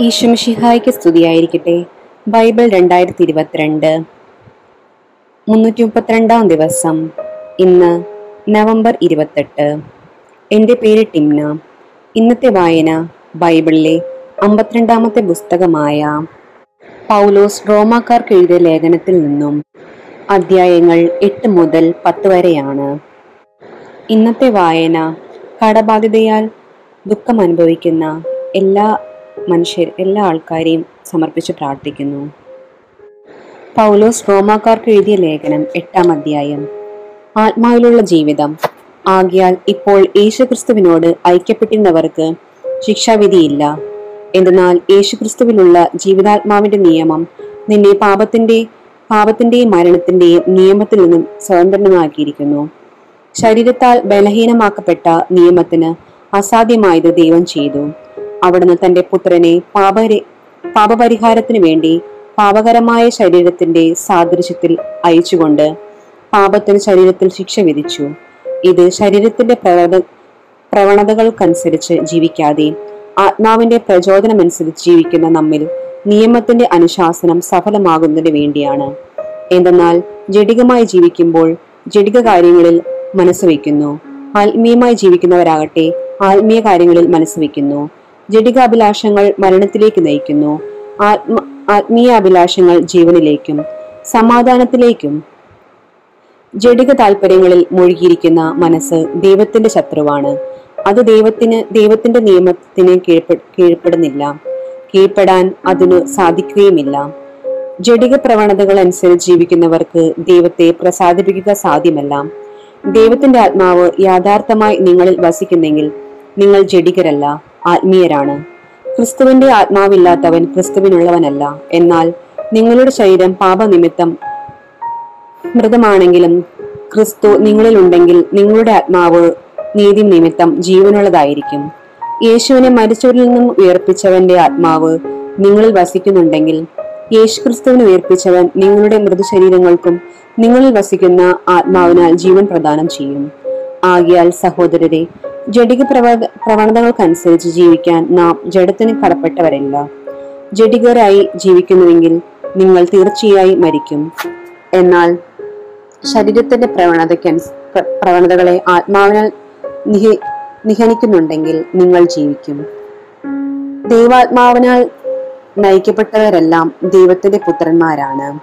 ഈശ്വമിഷിഹായ്ക്ക് സ്തുതിയായിരിക്കട്ടെ. ബൈബിൾ രണ്ടായിരത്തി ഇരുപത്തിരണ്ട് മുന്നൂറ്റി മുപ്പത്തിരണ്ടാം ദിവസം. ഇന്ന് നവംബർ ഇരുപത്തെട്ട്. എന്റെ പേര് ടിംന. ഇന്നത്തെ വായന ബൈബിളിലെ അമ്പത്തിരണ്ടാമത്തെ പുസ്തകമായ പൗലോസ് റോമാക്കാർക്ക് എഴുതിയ ലേഖനത്തിൽ നിന്നും അധ്യായങ്ങൾ എട്ട് മുതൽ പത്ത് വരെയാണ്. ഇന്നത്തെ വായന കടബാധിതയാൽ ദുഃഖം അനുഭവിക്കുന്ന എല്ലാ മനുഷ്യർ എല്ലാ ആൾക്കാരെയും സമർപ്പിച്ച് പ്രാർത്ഥിക്കുന്നു. പൗലോസ് റോമാക്കാർക്ക് എഴുതിയ ലേഖനം എട്ടാം അധ്യായം. ആത്മാവിലുള്ള ജീവിതം. ആകിയാൽ ഇപ്പോൾ യേശുക്രിസ്തുവിനോട് ഐക്യപ്പെട്ടിരുന്നവർക്ക് ശിക്ഷാവിധിയില്ല. എന്തെന്നാൽ യേശുക്രിസ്തുവിലുള്ള ജീവിതാത്മാവിന്റെ നിയമം നിന്നെ പാപത്തിന്റെ പാപത്തിന്റെയും മരണത്തിന്റെയും നിയമത്തിൽ നിന്നും സ്വതന്ത്രനാക്കിയിരിക്കുന്നു ശരീരത്താൽ ബലഹീനമാക്കപ്പെട്ട നിയമത്തിന് അസാധ്യമായത് ദൈവം ചെയ്തു. അവിടുന്ന് തന്റെ പുത്രനെ പാപരി പാപപരിഹാരത്തിനു വേണ്ടി പാപകരമായ ശരീരത്തിന്റെ സാദൃശ്യത്തിൽ അയച്ചുകൊണ്ട് പാപത്തിന് ശരീരത്തിൽ ശിക്ഷ വിധിച്ചു. ഇത് ശരീരത്തിന്റെ പ്രവണത പ്രവണതകൾക്കനുസരിച്ച് ജീവിക്കാതെ ആത്മാവിന്റെ പ്രചോദനമനുസരിച്ച് ജീവിക്കുന്ന നമ്മിൽ നിയമത്തിന്റെ അനുശാസനം സഫലമാകുന്നതിന് വേണ്ടിയാണ്. എന്തെന്നാൽ ജഡികമായി ജീവിക്കുമ്പോൾ ജഡിക കാര്യങ്ങളിൽ മനസ്സ് വയ്ക്കുന്നു. ആത്മീയമായി ജീവിക്കുന്നവരാകട്ടെ ആത്മീയ കാര്യങ്ങളിൽ മനസ്സ് വയ്ക്കുന്നു. ജഡിക അഭിലാഷങ്ങൾ മരണത്തിലേക്ക് നയിക്കുന്നു. ആത്മ ആത്മീയ അഭിലാഷങ്ങൾ ജീവനിലേക്കും സമാധാനത്തിലേക്കും. ജഡിക താല്പര്യങ്ങളിൽ മുഴുകിയിരിക്കുന്ന മനസ്സ് ദൈവത്തിന്റെ ശത്രുവാണ്. അത് ദൈവത്തിന് ദൈവത്തിന്റെ നിയമത്തിന് കീഴ്പ്പെ കീഴ്പ്പെടുന്നില്ല. കീഴ്പ്പെടാൻ അതിനു സാധിക്കുകയുമില്ല. ജഡിക പ്രവണതകൾ അനുസരിച്ച് ജീവിക്കുന്നവർക്ക് ദൈവത്തെ പ്രസാദിപ്പിക്കുക സാധ്യമല്ല. ദൈവത്തിന്റെ ആത്മാവ് യാഥാർത്ഥമായി നിങ്ങളിൽ വസിക്കുന്നെങ്കിൽ നിങ്ങൾ ജഡികരല്ല. ആത്മീയരാണ്. ക്രിസ്തുവിന്റെ ആത്മാവില്ലാത്തവൻ ക്രിസ്തുവിനുള്ളവനല്ല. എന്നാൽ നിങ്ങളുടെ ശരീരം പാപനിമിത്തം മൃതമാണെങ്കിലും ക്രിസ്തു നിങ്ങളിലുണ്ടെങ്കിൽ നിങ്ങളുടെ ആത്മാവ് നീതി നിമിത്തം ജീവനുള്ളതായിരിക്കും. യേശുവിനെ മരിച്ചവരിൽ നിന്നും ഉയർപ്പിച്ചവന്റെ ആത്മാവ് നിങ്ങളിൽ വസിക്കുന്നുണ്ടെങ്കിൽ യേശു ക്രിസ്തുവിനെ ഉയർപ്പിച്ചവൻ നിങ്ങളുടെ മൃതശരീരങ്ങൾക്കും നിങ്ങളിൽ വസിക്കുന്ന ആത്മാവിനാൽ ജീവൻ പ്രദാനം ചെയ്യും. ആകിയാൽ സഹോദരരെ ജഡിക പ്രവണ പ്രവണതകൾക്കനുസരിച്ച് ജീവിക്കാൻ നാം ജഡത്തിന് കടപ്പെട്ടവരല്ല. ജഡികരായി ജീവിക്കുന്നുവെങ്കിൽ നിങ്ങൾ തീർച്ചയായും മരിക്കും. എന്നാൽ ശരീരത്തിന്റെ പ്രവണതയ്ക്ക് പ്ര- പ്രവണതകളെ ആത്മാവിനാൽ നിഹ നിഹനിക്കുന്നുണ്ടെങ്കിൽ നിങ്ങൾ ജീവിക്കും. ദൈവാത്മാവിനാൽ നയിക്കപ്പെട്ടവരെല്ലാം ദൈവത്തിന്റെ പുത്രന്മാരാണ്.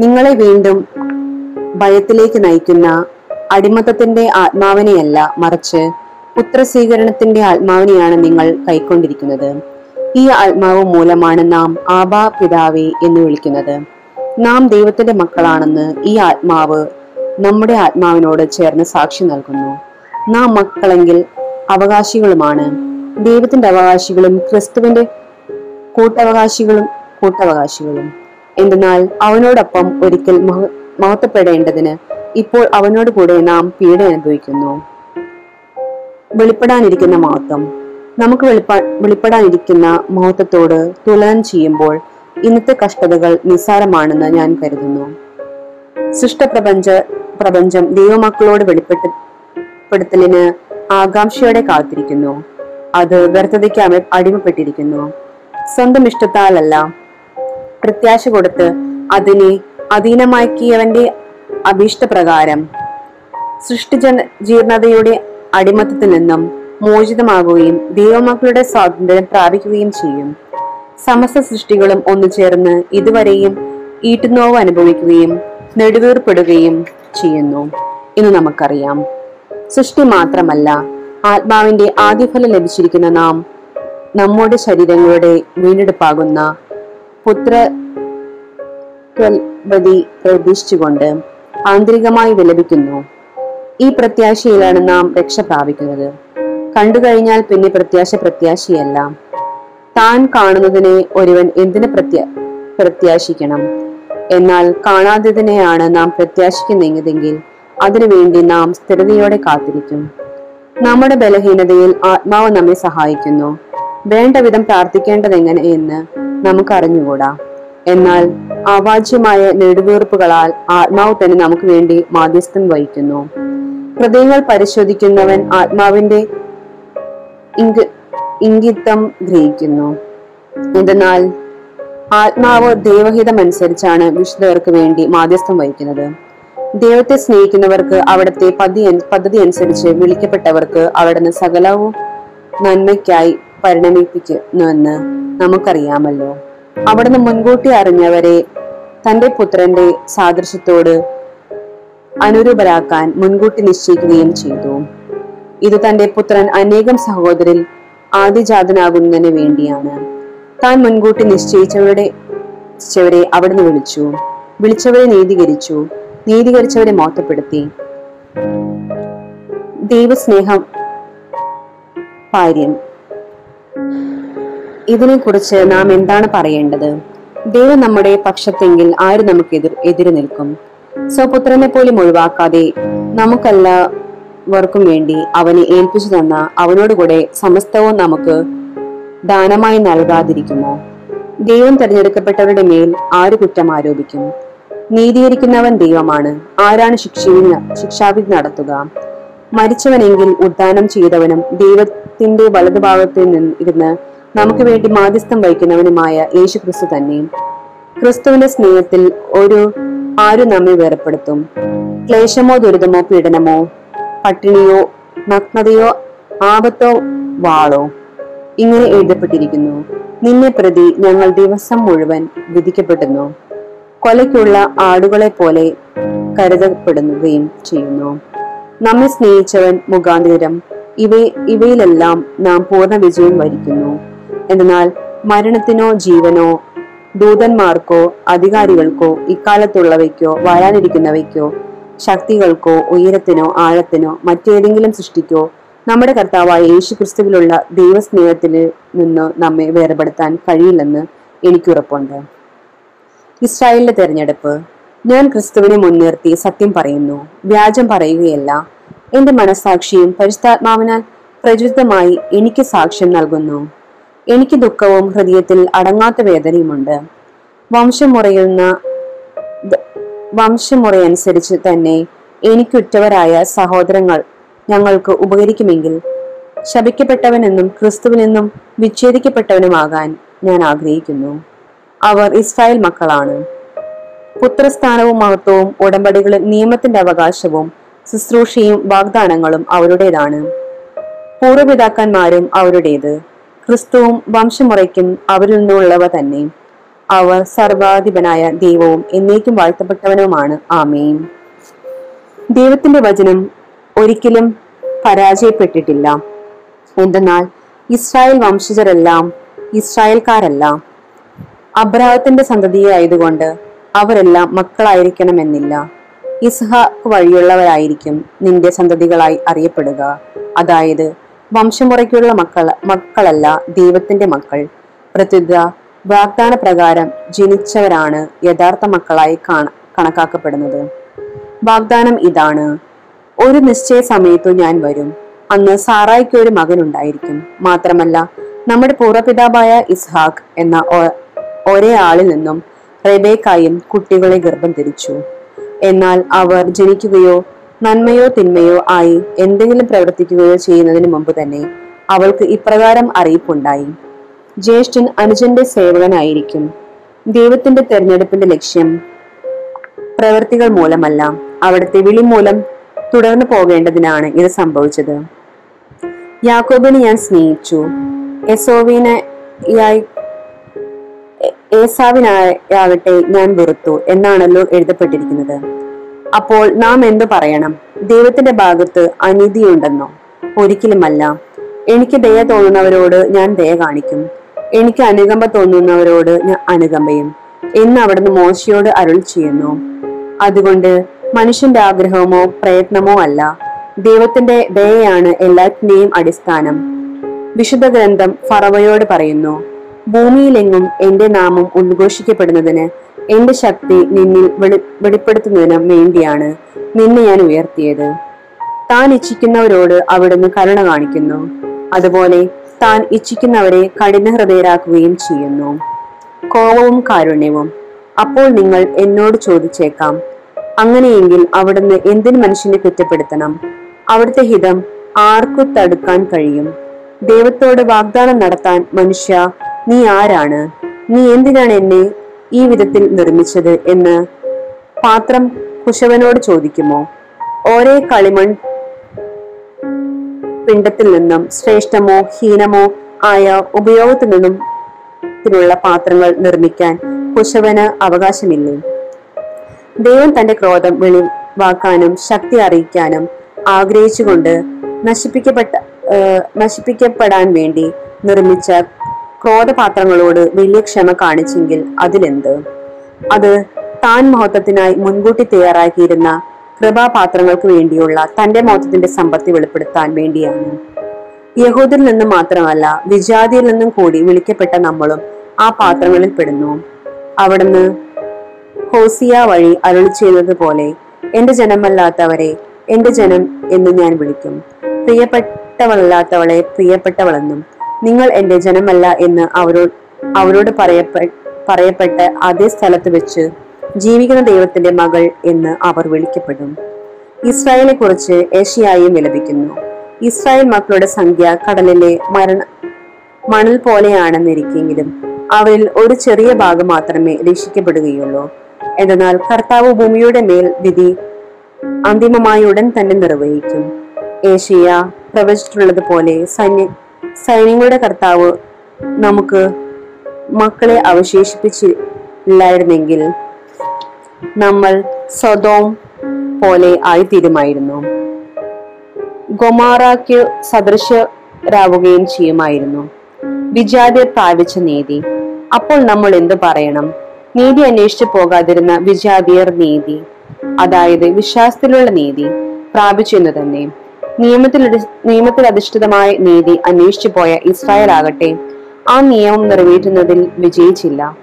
നിങ്ങളെ വീണ്ടും ഭയത്തിലേക്ക് നയിക്കുന്ന അടിമത്തത്തിന്റെ ആത്മാവിനെയല്ല മറിച്ച് പുത്രസ്വീകരണത്തിന്റെ ആത്മാവിനെയാണ് നിങ്ങൾ കൈക്കൊണ്ടിരിക്കുന്നത്. ഈ ആത്മാവ് മൂലമാണ് നാം ആബാ പിതാവേ എന്ന് വിളിക്കുന്നത്. നാം ദൈവത്തിന്റെ മക്കളാണെന്ന് ഈ ആത്മാവ് നമ്മുടെ ആത്മാവിനോട് ചേർന്ന് സാക്ഷി നൽകുന്നു. നാം മക്കളെങ്കിൽ അവകാശികളുമാണ്. ദൈവത്തിന്റെ അവകാശികളും ക്രിസ്തുവിന്റെ കൂട്ടവകാശികളും കൂട്ടവകാശികളും. എന്തെന്നാൽ അവനോടൊപ്പം ഒരിക്കൽ മഹ- മഹത്വപ്പെടേണ്ടതിന് ഇപ്പോൾ അവനോട് കൂടെ നാം പീഡ അനുഭവിക്കുന്നു. വെളിപ്പെടാനിരിക്കുന്ന മഹത്വം. നമുക്ക് വെളിപ്പെ വെളിപ്പെടാനിരിക്കുന്ന മഹത്വത്തോട് തുലനം ചെയ്യുമ്പോൾ ഇന്നത്തെ കഷ്ടതകൾ നിസ്സാരമാണെന്ന് ഞാൻ കരുതുന്നു. സൃഷ്ടപ്രപഞ്ച പ്രപഞ്ചം ദൈവമക്കളോട് വെളിപ്പെട്ട് പെടുത്തലിന് ആകാംക്ഷയോടെ കാത്തിരിക്കുന്നു. അത് വ്യർത്ഥതയ്ക്ക് അമ അടിമപ്പെട്ടിരിക്കുന്നു. സ്വന്തം ഇഷ്ടത്താലല്ല. പ്രത്യാശ കൊടുത്ത് അതിനെ അധീനമാക്കിയവന്റെ അഭീഷ്ടപ്രകാരം സൃഷ്ടിജ ജീർണതയുടെ അടിമത്തത്തിൽ നിന്നും മോചിതമാകുകയും ദൈവമക്കളുടെ സ്വാതന്ത്ര്യം പ്രാപിക്കുകയും ചെയ്യും. സമസ്ത സൃഷ്ടികളും ഒന്നു ചേർന്ന് ഇതുവരെയും ഈട്ടുനോവ് അനുഭവിക്കുകയും നെടുവീർപ്പെടുകയും ചെയ്യുന്നു. എന്ന് നമുക്കറിയാം. സൃഷ്ടി മാത്രമല്ല ആത്മാവിന്റെ ആദ്യഫലം ലഭിച്ചിരിക്കുന്ന നാം നമ്മുടെ ശരീരങ്ങളുടെ വീണ്ടെടുപ്പാകുന്ന പുത്ര പ്രതീക്ഷിച്ചുകൊണ്ട് ആന്തരികമായി വിലപിക്കുന്നു. ഈ പ്രത്യാശയിലാണ് നാം രക്ഷ പ്രാപിക്കുന്നത്. കണ്ടു കഴിഞ്ഞാൽ പിന്നെ പ്രത്യാശ പ്രത്യാശയല്ല. താൻ കാണുന്നതിനെ ഒരുവൻ എന്തിന് പ്രത്യ പ്രത്യാശിക്കണം? എന്നാൽ കാണാത്തതിനെയാണ് നാം പ്രത്യാശിക്കുന്നതെങ്കിൽ അതിനുവേണ്ടി നാം സ്ഥിരതയോടെ കാത്തിരിക്കും. നമ്മുടെ ബലഹീനതയിൽ ആത്മാവ് നമ്മെ സഹായിക്കുന്നു. വേണ്ട വിധം പ്രാർത്ഥിക്കേണ്ടതെങ്ങനെ എന്ന് നമുക്ക് അറിഞ്ഞുകൂടാ എന്നാൽ അവാച്യമായ നെടുവീർപ്പുകളാൽ ആത്മാവ് തന്നെ നമുക്ക് വേണ്ടി മാധ്യസ്ഥം വഹിക്കുന്നു. ഹൃദയങ്ങൾ പരിശോധിക്കുന്നവൻ ആത്മാവിന്റെ ഇംഗ ഇംഗിതം ഗ്രഹിക്കുന്നു. എന്തെന്നാൽ ആത്മാവ് ദൈവഹിതമനുസരിച്ചാണ് വിശുദ്ധവർക്ക് വേണ്ടി മാധ്യസ്ഥം വഹിക്കുന്നത്. ദൈവത്തെ സ്നേഹിക്കുന്നവർക്ക് അവിടുത്തെ പതി പദ്ധതി അനുസരിച്ച് വിളിക്കപ്പെട്ടവർക്ക് അവിടുന്ന് സകലവും നന്മയ്ക്കായി പരിണമിപ്പിക്കുന്നുവെന്ന് നമുക്കറിയാമല്ലോ. അവിടുന്ന് മുൻകൂട്ടി അറിഞ്ഞവരെ തന്റെ പുത്രന്റെ സാദൃശ്യത്തോട് അനുരൂപരാക്കാൻ മുൻകൂട്ടി നിശ്ചയിക്കുകയും ചെയ്തു. ഇത് തന്റെ പുത്രൻ അനേകം സഹോദരിൽ ആദിജാതനാകുന്നതിന് വേണ്ടിയാണ്. താൻ മുൻകൂട്ടി നിശ്ചയിച്ചവരുടെ നിശ്ചയിച്ചവരെ അവിടുന്ന് വിളിച്ചു. വിളിച്ചവരെ നീതീകരിച്ചു. നീതീകരിച്ചവരെ മോത്തപ്പെടുത്തി ദൈവസ്നേഹം പാര്യം ഇതിനെക്കുറിച്ച് നാം എന്താണ് പറയേണ്ടത്? ദൈവം നമ്മുടെ പക്ഷത്തെങ്കിൽ ആര് നമുക്ക് എതിർ എതിര് നിൽക്കും? സ്വപുത്രനെ പോലും ഒഴിവാക്കാതെ നമുക്കെല്ലാവർക്കും വേണ്ടി അവനെ ഏൽപ്പിച്ചു തന്ന അവനോടുകൂടെ സമസ്തവും നമുക്ക് ദാനമായി നൽകാതിരിക്കുമോ? ദൈവം തിരഞ്ഞെടുക്കപ്പെട്ടവരുടെ മേൽ ആര് കുറ്റം ആരോപിക്കും? നീതീകരിക്കുന്നവൻ ദൈവമാണ്. ആരാണ് ശിക്ഷയിൽ ശിക്ഷാവിധി നടത്തുക? മരിച്ചവനെങ്കിൽ ഉദ്ദാനം ചെയ്തവനും ദൈവത്തിന്റെ വലതുഭാഗത്തിൽ നിന്ന് ഇരുന്ന് നമുക്ക് വേണ്ടി മാധ്യസ്ഥം വഹിക്കുന്നവനുമായ യേശു ക്രിസ്തു തന്നെയും ക്രിസ്തുവിന്റെ സ്നേഹത്തിൽ ഒരു ആരും നമ്മെ വേർപ്പെടുത്തും. ക്ലേശമോ ദുരിതമോ പീഡനമോ പട്ടിണിയോ നഗ്നതയോ ആപത്തോ വാളോ ഇങ്ങനെ എഴുതപ്പെട്ടിരിക്കുന്നു. നിന്നെ പ്രതി ഞങ്ങൾ ദിവസം മുഴുവൻ വിധിക്കപ്പെടുന്നു. കൊലയ്ക്കുള്ള ആടുകളെ പോലെ കരുതപ്പെടുകയും ചെയ്യുന്നു. നമ്മെ സ്നേഹിച്ചവൻ മുഖാന്തരം ഇവ ഇവയിലെല്ലാം നാം പൂർണ വിജയം വരിക്കുന്നു. എന്നാൽ മരണത്തിനോ ജീവനോ ദൂതന്മാർക്കോ അധികാരികൾക്കോ ഇക്കാലത്തുള്ളവയ്ക്കോ വരാനിരിക്കുന്നവയ്ക്കോ ശക്തികൾക്കോ ഉയരത്തിനോ ആഴത്തിനോ മറ്റേതെങ്കിലും സൃഷ്ടിക്കോ നമ്മുടെ കർത്താവായ യേശു ക്രിസ്തുവിലുള്ള ദൈവസ്നേഹത്തിൽ നിന്ന് നമ്മെ വേർപെടുത്താൻ കഴിയില്ലെന്ന് എനിക്കുറപ്പുണ്ട്. ഇസ്രായേലിന്റെ തെരഞ്ഞെടുപ്പ്. ഞാൻ ക്രിസ്തുവിനെ മുൻനിർത്തി സത്യം പറയുന്നു. വ്യാജം പറയുകയല്ല. എന്റെ മനസാക്ഷിയും പരിശുദ്ധാത്മാവിനാൽ പ്രചുരിതമായി എനിക്ക് സാക്ഷ്യം നൽകുന്നു. എനിക്ക് ദുഃഖവും ഹൃദയത്തിൽ അടങ്ങാത്ത വേദനയുമുണ്ട്. വംശമുറയുന്ന വംശമുറയനുസരിച്ച് തന്നെ എനിക്കുറ്റവരായ സഹോദരങ്ങൾ ഞങ്ങൾക്ക് ഉപകരിക്കുമെങ്കിൽ ശപിക്കപ്പെട്ടവനെന്നും ക്രിസ്തുവിനെന്നും വിച്ഛേദിക്കപ്പെട്ടവനുമാകാൻ ഞാൻ ആഗ്രഹിക്കുന്നു. അവർ ഇസ്രായേൽ മക്കളാണ്. പുത്രസ്ഥാനവും മഹത്വവും ഉടമ്പടികളും നിയമത്തിന്റെ അവകാശവും ശുശ്രൂഷയും വാഗ്ദാനങ്ങളും അവരുടേതാണ്. പൂർവപിതാക്കന്മാരും അവരുടേത്. ക്രിസ്തുവും വംശമുറയ്ക്കും അവരിൽ നിന്നുള്ളവ തന്നെ. അവർ സർവാധിപനായ ദൈവവും എന്നേക്കും വാഴ്ത്തപ്പെട്ടവനുമാണ്. ആമേൻ. ദൈവത്തിന്റെ വചനം ഒരിക്കലും പരാജയപ്പെട്ടിട്ടില്ല. എന്തെന്നാൽ ഇസ്രായേൽ വംശജരെല്ലാം ഇസ്രായേൽക്കാരല്ല. അബ്രാഹത്തിന്റെ സന്തതിയായതുകൊണ്ട് അവരെല്ലാം മക്കളായിരിക്കണമെന്നില്ല. ഇസ്ഹാക്ക് വഴിയുള്ളവരായിരിക്കും നിന്റെ സന്തതികളായി അറിയപ്പെടുക. അതായത് വംശമുറയ്ക്കുള്ള മക്കൾ മക്കളല്ല ദൈവത്തിന്റെ മക്കൾ. പ്രത്യുത വാഗ്ദാന പ്രകാരം ജനിച്ചവരാണ് യഥാർത്ഥ മക്കളായി കാണ കണക്കാക്കപ്പെടുന്നത്. വാഗ്ദാനം ഇതാണ്. ഒരു നിശ്ചയ സമയത്തു ഞാൻ വരും. അന്ന് സാറായിക്ക് ഒരു മകൻ ഉണ്ടായിരിക്കും. മാത്രമല്ല നമ്മുടെ പൂർവപിതാവായ ഇസ്ഹാഖ് എന്ന ഒരേ ആളിൽ നിന്നും റെബേക്കായും കുട്ടികളെ ഗർഭം ധരിച്ചു. എന്നാൽ അവർ ജനിക്കുകയോ നന്മയോ തിന്മയോ ആയി എന്തെങ്കിലും പ്രവർത്തിക്കുകയോ ചെയ്യുന്നതിന് മുമ്പ് തന്നെ അവൾക്ക് ഇപ്രകാരം അറിയിപ്പുണ്ടായി ജ്യേഷ്ഠൻ അനുജന്റെ സേവകനായിരിക്കും ദൈവത്തിന്റെ തെരഞ്ഞെടുപ്പിന്റെ ലക്ഷ്യം പ്രവൃത്തികൾ മൂലമല്ല അവിടുത്തെ വിളി മൂലം തുടർന്നു പോകേണ്ടതിനാണ് ഇത് സംഭവിച്ചത് യാക്കോബിനെ ഞാൻ സ്നേഹിച്ചു എസോവിനായി ഏസാവിനായാവട്ടെ ഞാൻ വെറുത്തു എന്നാണല്ലോ എഴുതപ്പെട്ടിരിക്കുന്നത് അപ്പോൾ നാം എന്തു പറയണം? ദൈവത്തിന്റെ ഭാഗത്ത് അനീതിയുണ്ടെന്നോ? ഒരിക്കലുമല്ല. എനിക്ക് ദയ തോന്നുന്നവരോട് ഞാൻ ദയ കാണിക്കും. എനിക്ക് അനുകമ്പ തോന്നുന്നവരോട് ഞാൻ അനുകമ്പയും എന്ന് അവിടുന്ന് മോശയോട് അരുൾ ചെയ്യുന്നു. അതുകൊണ്ട് മനുഷ്യന്റെ ആഗ്രഹമോ പ്രയത്നമോ അല്ല. ദൈവത്തിന്റെ ദയയാണ് എല്ലാറ്റിന്റെയും അടിസ്ഥാനം. വിശുദ്ധ ഗ്രന്ഥം ഫറവയോട് പറയുന്നു ഭൂമിയിലെങ്ങും എന്റെ നാമം ഉദ്ഘോഷിക്കപ്പെടുന്നതിന് എന്റെ ശക്തി നിന്നിൽ വെളി വെളിപ്പെടുത്തുന്നതിന് വേണ്ടിയാണ് നിന്നെ ഞാൻ ഉയർത്തിയത്. താൻ ഇച്ഛിക്കുന്നവരോട് അവിടുന്ന് കരുണ കാണിക്കുന്നു. അതുപോലെ താൻ ഇച്ഛിക്കുന്നവരെ കഠിന ഹൃദയരാക്കുകയും ചെയ്യുന്നു. കോപവും കാരുണ്യവും അപ്പോൾ നിങ്ങൾ എന്നോട് ചോദിച്ചേക്കാം. അങ്ങനെയെങ്കിൽ അവിടുന്ന് എന്തിന് മനുഷ്യനെ കുറ്റപ്പെടുത്തണം? അവിടുത്തെ ഹിതം ആർക്കു തടുക്കാൻ കഴിയും? ദൈവത്തോട് വാഗ്ദാനം നടത്താൻ മനുഷ്യ നീ ആരാണ്? നീ എന്തിനാണ് എന്നെ ഈ വിധത്തിൽ നിർമ്മിച്ചത് എന്ന് പാത്രം കുശവനോട് ചോദിക്കുമോ? ഓരോ കളിമൺ പിണ്ടത്തിൽ നിന്നും ശ്രേഷ്ഠമോ ഹീനമോ ആയ ഉപയോഗത്തിൽ നിന്നും ത്തിലുള്ള പാത്രങ്ങൾ നിർമ്മിക്കാൻ കുശവന് അവകാശമില്ലേ? ദൈവം തന്റെ ക്രോധം വെളിവാക്കാനും ശക്തി അറിയിക്കാനും ആഗ്രഹിച്ചുകൊണ്ട് നശിപ്പിക്കപ്പെട്ട നശിപ്പിക്കപ്പെടാൻ വേണ്ടി നിർമ്മിച്ച ക്രോധപാത്രങ്ങളോട് വലിയ ക്ഷമ കാണിച്ചെങ്കിൽ അതിലെന്ത്? അത് താൻ മഹത്വത്തിനായി മുൻകൂട്ടി തയ്യാറാക്കിയിരുന്ന കൃപാപാത്രങ്ങൾക്ക് വേണ്ടിയുള്ള തന്റെ മഹത്വത്തിന്റെ സമ്പത്തി വെളിപ്പെടുത്താൻ വേണ്ടിയാണ്. യഹൂദിൽ നിന്നും മാത്രമല്ല വിജാതിയിൽ നിന്നും കൂടി വിളിക്കപ്പെട്ട നമ്മളും ആ പാത്രങ്ങളിൽ പെടുന്നു. അവിടുന്ന് ഹോസിയ വഴി അരുളി ചെയ്തതുപോലെ എന്റെ ജനമല്ലാത്തവരെ എന്റെ ജനം എന്ന് ഞാൻ വിളിക്കും. പ്രിയപ്പെട്ടവളല്ലാത്തവളെ പ്രിയപ്പെട്ടവളെന്നും നിങ്ങൾ എന്റെ ജനമല്ല എന്ന് അവരോട് അവരോട് പറയപ്പെ പറയപ്പെട്ട അതേ സ്ഥലത്ത് വെച്ച് ജീവിക്കുന്ന ദൈവത്തിന്റെ മകൾ എന്ന് അവർ വിളിക്കപ്പെടും. ഇസ്രായേലിനെ കുറിച്ച് ഏഷ്യായും വിലപിക്കുന്നു ഇസ്രായേൽ മക്കളുടെ സംഖ്യ കടലിലെ മരണ മണൽ പോലെയാണെന്നിരിക്കെങ്കിലും അവരിൽ ഒരു ചെറിയ ഭാഗം മാത്രമേ രക്ഷിക്കപ്പെടുകയുള്ളൂ. എന്നാൽ കർത്താവ് ഭൂമിയുടെ മേൽ വിധി അന്തിമമായി ഉടൻ തന്നെ നിർവഹിക്കും. ഏഷ്യ പ്രവചിച്ചിട്ടുള്ളത് പോലെ സൈന്യ സൈന്യങ്ങളുടെ കർത്താവ് നമുക്ക് മക്കളെ അവശേഷിപ്പിച്ചില്ലായിരുന്നെങ്കിൽ നമ്മൾ സ്വതോം പോലെ ആയിത്തീരുമായിരുന്നു. ഗൊമാറയ്ക്ക് സദൃശരാവുകയും ചെയ്യുമായിരുന്നു. വിജാതിയർ പ്രാപിച്ച നീതി. അപ്പോൾ നമ്മൾ എന്ത് പറയണം? നീതി അന്വേഷിച്ചു പോകാതിരുന്ന വിജാതിയർ നീതി അതായത് വിശ്വാസത്തിലുള്ള നീതി പ്രാപിച്ചു എന്ന് തന്നെ. നിയമത്തിൽ അധിഷ്ഠിതമായ നീതി അന്വേഷിച്ചു പോയ ഇസ്രായേൽ ആകട്ടെ ആ നിയമം നിറവേറ്റുന്നതിൽ വിജയിച്ചില്ല.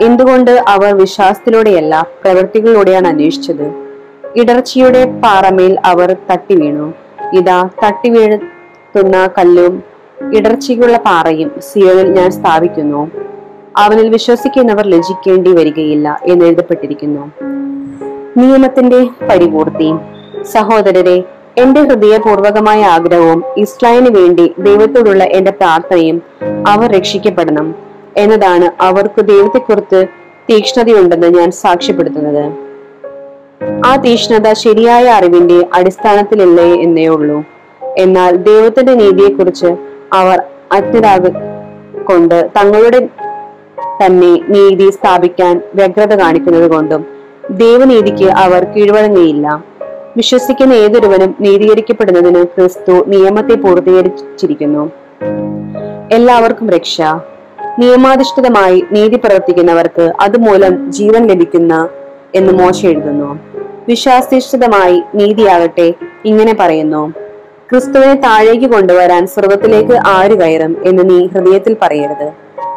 എന്തുകൊണ്ട് അവർ വിശ്വാസത്തിലൂടെയല്ല പ്രവൃത്തികളിലൂടെയാണ് അന്വേഷിച്ചത്? ഇടർച്ചയുടെ പാറമേൽ അവർ തട്ടി വീണു. ഇതാ തട്ടി വീഴുന്ന കല്ലും ഇടർച്ചയ്ക്കുള്ള പാറയും സിയോയിൽ ഞാൻ സ്ഥാപിക്കുന്നു. അവനിൽ വിശ്വസിക്കുന്നവർ ലജിക്കേണ്ടി വരികയില്ല എന്ന് എഴുതപ്പെട്ടിരിക്കുന്നു. നിയമത്തിന്റെ പരിപൂർത്തി. സഹോദരരെ എന്റെ ഹൃദയപൂർവകമായ ആഗ്രഹവും ഇസ്രായേലിന് വേണ്ടി ദൈവത്തോടുള്ള എന്റെ പ്രാർത്ഥനയും അവർ രക്ഷിക്കപ്പെടണം എന്നതാണ് അവർക്ക് ദൈവത്തെക്കുറിച്ച് തീക്ഷ്ണതയുണ്ടെന്ന് ഞാൻ സാക്ഷ്യപ്പെടുത്തുന്നത്. ആ തീക്ഷ്ണത ശരിയായ അറിവിന്റെ അടിസ്ഥാനത്തിലല്ലേ എന്നേ ഉള്ളൂ. എന്നാൽ ദൈവത്തിന്റെ നീതിയെക്കുറിച്ച് അവർ അജ്ഞരാക കൊണ്ട് തങ്ങളുടെ തന്നെ നീതി സ്ഥാപിക്കാൻ വ്യഗ്രത കാണിക്കുന്നത് കൊണ്ടും ദൈവനീതിക്ക് അവർ കീഴ്വഴങ്ങുകയില്ല വിശ്വസിക്കുന്ന ഏതൊരുവനും നീതീകരിക്കപ്പെടുന്നതിന് ക്രിസ്തു നിയമത്തെ പൂർത്തീകരിച്ചിരിക്കുന്നു. എല്ലാവർക്കും രക്ഷ. നിയമാധിഷ്ഠിതമായി നീതി പ്രവർത്തിക്കുന്നവർക്ക് അതുമൂലം ജീവൻ ലഭിക്കുന്ന എന്ന് മോശ എഴുതുന്നു. വിശ്വാസിഷ്ഠിതമായി നീതിയാകട്ടെ ഇങ്ങനെ പറയുന്നു. ക്രിസ്തുവിനെ താഴേക്ക് കൊണ്ടുവരാൻ സ്വർഗത്തിലേക്ക് ആര് കയറും എന്ന് നീ ഹൃദയത്തിൽ പറയരുത്.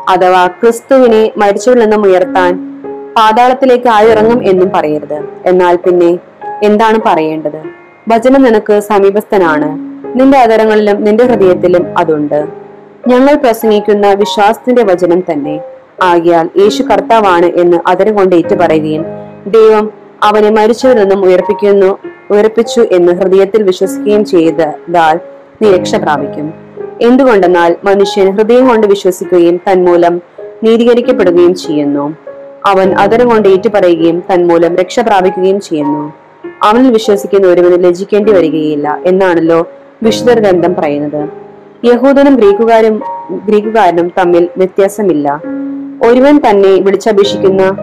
അഥവാ ക്രിസ്തുവിനെ മരിച്ചവരിൽ നിന്നും ഉയർത്താൻ പാതാളത്തിലേക്ക് ആരിറങ്ങും എന്നും പറയരുത്. എന്നാൽ പിന്നെ എന്താണ് പറയേണ്ടത്? വചനം നിനക്ക് സമീപസ്ഥനാണ്. നിന്റെ അതരങ്ങളിലും നിന്റെ ഹൃദയത്തിലും അതുണ്ട്. ഞങ്ങൾ പ്രസംഗിക്കുന്ന വിശ്വാസത്തിന്റെ വചനം തന്നെ. ആകിയാൽ യേശു കർത്താവാണ് എന്ന് അതരം കൊണ്ട് ഏറ്റുപറയുകയും ദൈവം അവനെ മരിച്ചവരിൽ നിന്നും ഉയർപ്പിക്കുന്നു ഉയർപ്പിച്ചു എന്ന് ഹൃദയത്തിൽ വിശ്വസിക്കുകയും ചെയ്താൽ നീ രക്ഷ പ്രാപിക്കും. എന്തുകൊണ്ടെന്നാൽ മനുഷ്യൻ ഹൃദയം കൊണ്ട് വിശ്വസിക്കുകയും തന്മൂലം നീതീകരിക്കപ്പെടുകയും ചെയ്യുന്നു. അവൻ അതരം കൊണ്ട് ഏറ്റുപറയുകയും തന്മൂലം രക്ഷ പ്രാപിക്കുകയും ചെയ്യുന്നു. അവനിൽ വിശ്വസിക്കുന്ന ഒരുവന് ലജിക്കേണ്ടി വരികയില്ല എന്നാണല്ലോ വിശുദ്ധർ ഗ്രന്ഥം പറയുന്നത്. യഹൂദനും ഗ്രീക്കുകാരും ഗ്രീക്കുകാരനും തമ്മിൽ വ്യത്യാസമില്ല. ഒരുവൻ തന്നെ വിളിച്ചപേക്ഷിക്കുന്ന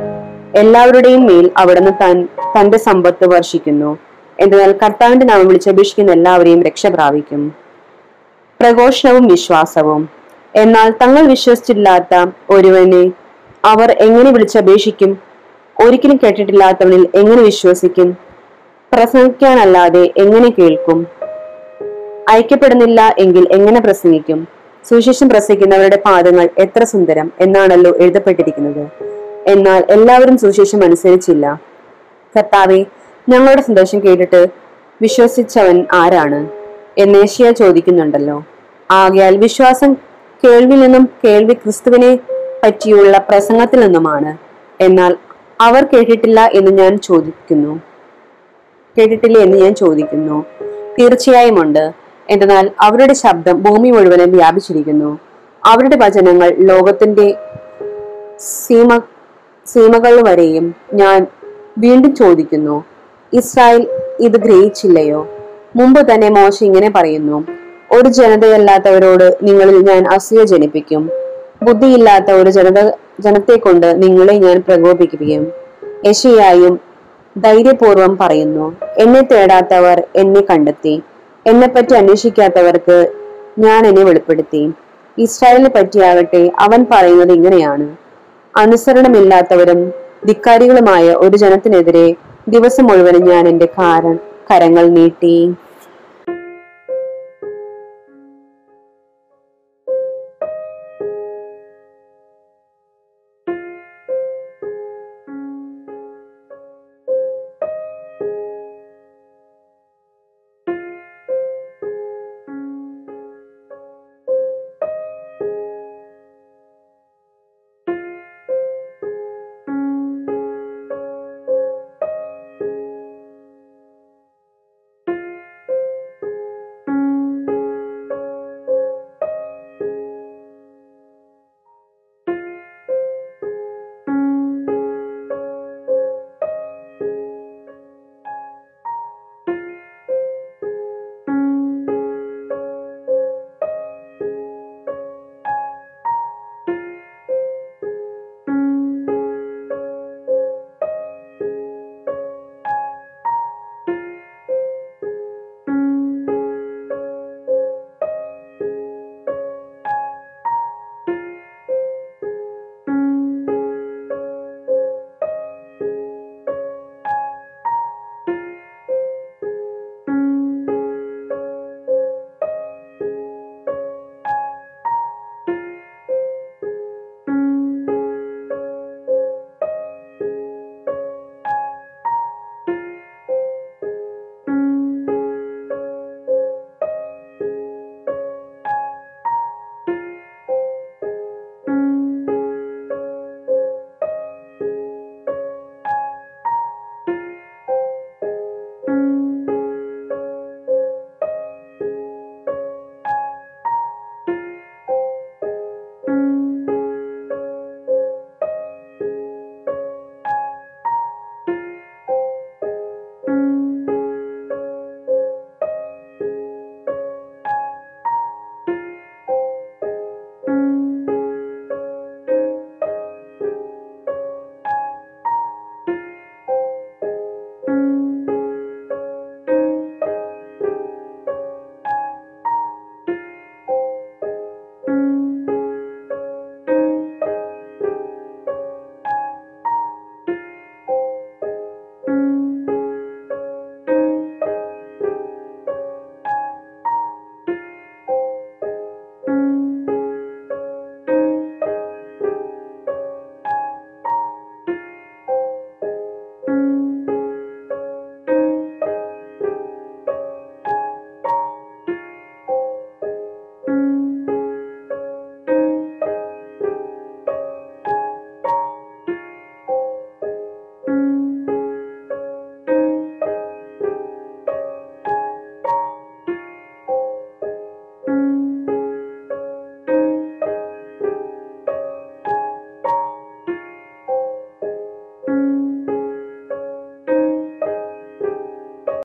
എല്ലാവരുടെയും മേൽ അവിടുന്ന് താൻ തന്റെ സമ്പത്ത് വർഷിക്കുന്നു. എന്നാൽ കർത്താവിന്റെ നാമം വിളിച്ചപേക്ഷിക്കുന്ന എല്ലാവരെയും രക്ഷ പ്രാപിക്കും. പ്രഘോഷണവും വിശ്വാസവും. എന്നാൽ തങ്ങൾ വിശ്വസിച്ചിട്ടില്ലാത്ത ഒരുവനെ അവർ എങ്ങനെ വിളിച്ചപേക്ഷിക്കും? ഒരിക്കലും കേട്ടിട്ടില്ലാത്തവനിൽ എങ്ങനെ വിശ്വസിക്കും? പ്രസംഗിക്കാനല്ലാതെ എങ്ങനെ കേൾക്കും? അയക്കപ്പെടുന്നില്ല എങ്കിൽ എങ്ങനെ പ്രസംഗിക്കും? സുശേഷം പ്രസംഗിക്കുന്നവരുടെ പാദങ്ങൾ എത്ര സുന്ദരം എന്നാണല്ലോ എഴുതപ്പെട്ടിരിക്കുന്നത്. എന്നാൽ എല്ലാവരും സുശേഷം അനുസരിച്ചില്ല. കർത്താവെ ഞങ്ങളുടെ സന്ദേശം കേട്ടിട്ട് വിശ്വസിച്ചവൻ ആരാണ്? എന്നേഷ്യ ചോദിക്കുന്നുണ്ടല്ലോ. ആകയാൽ വിശ്വാസം കേൾവിൽ നിന്നും കേൾവി ക്രിസ്തുവിനെ പറ്റിയുള്ള പ്രസംഗത്തിൽ നിന്നുമാണ്. എന്നാൽ അവർ കേട്ടിട്ടില്ല എന്ന് ഞാൻ ചോദിക്കുന്നു. കേട്ടിട്ടില്ല എന്ന് ഞാൻ ചോദിക്കുന്നു. തീർച്ചയായും ഉണ്ട്. എന്നാൽ അവരുടെ ശബ്ദം ഭൂമി മുഴുവനും വ്യാപിച്ചിരിക്കുന്നു. അവരുടെ വചനങ്ങൾ ലോകത്തിന്റെ സീമ സീമകൾ വരെയും ഞാൻ വീണ്ടും ചോദിക്കുന്നു. ഇസ്രായേൽ ഇത് ഗ്രഹിച്ചില്ലയോ? മുമ്പ് തന്നെ മോശ ഇങ്ങനെ പറയുന്നു ഒരു ജനതയല്ലാത്തവരോട് നിങ്ങളിൽ ഞാൻ അസൂയ ജനിപ്പിക്കും. ബുദ്ധിയില്ലാത്ത ഒരു ജനത ജനത്തെ കൊണ്ട് നിങ്ങളെ ഞാൻ പ്രകോപിപ്പിക്കും. യശയായും ധൈര്യപൂർവം പറയുന്നു എന്നെ തേടാത്തവർ എന്നെ കണ്ടെത്തി. എന്നെപ്പറ്റി അന്വേഷിക്കാത്തവർക്ക് ഞാൻ എന്നെ വെളിപ്പെടുത്തി. ഇസ്രായേലിനെ പറ്റിയാകട്ടെ അവൻ പറയുന്നത് ഇങ്ങനെയാണ്. അനുസരണമില്ലാത്തവരും ധിക്കാരികളുമായ ഒരു ജനത്തിനെതിരെ ദിവസം മുഴുവനും ഞാൻ എന്റെ കാരൻ കരങ്ങൾ നീട്ടി.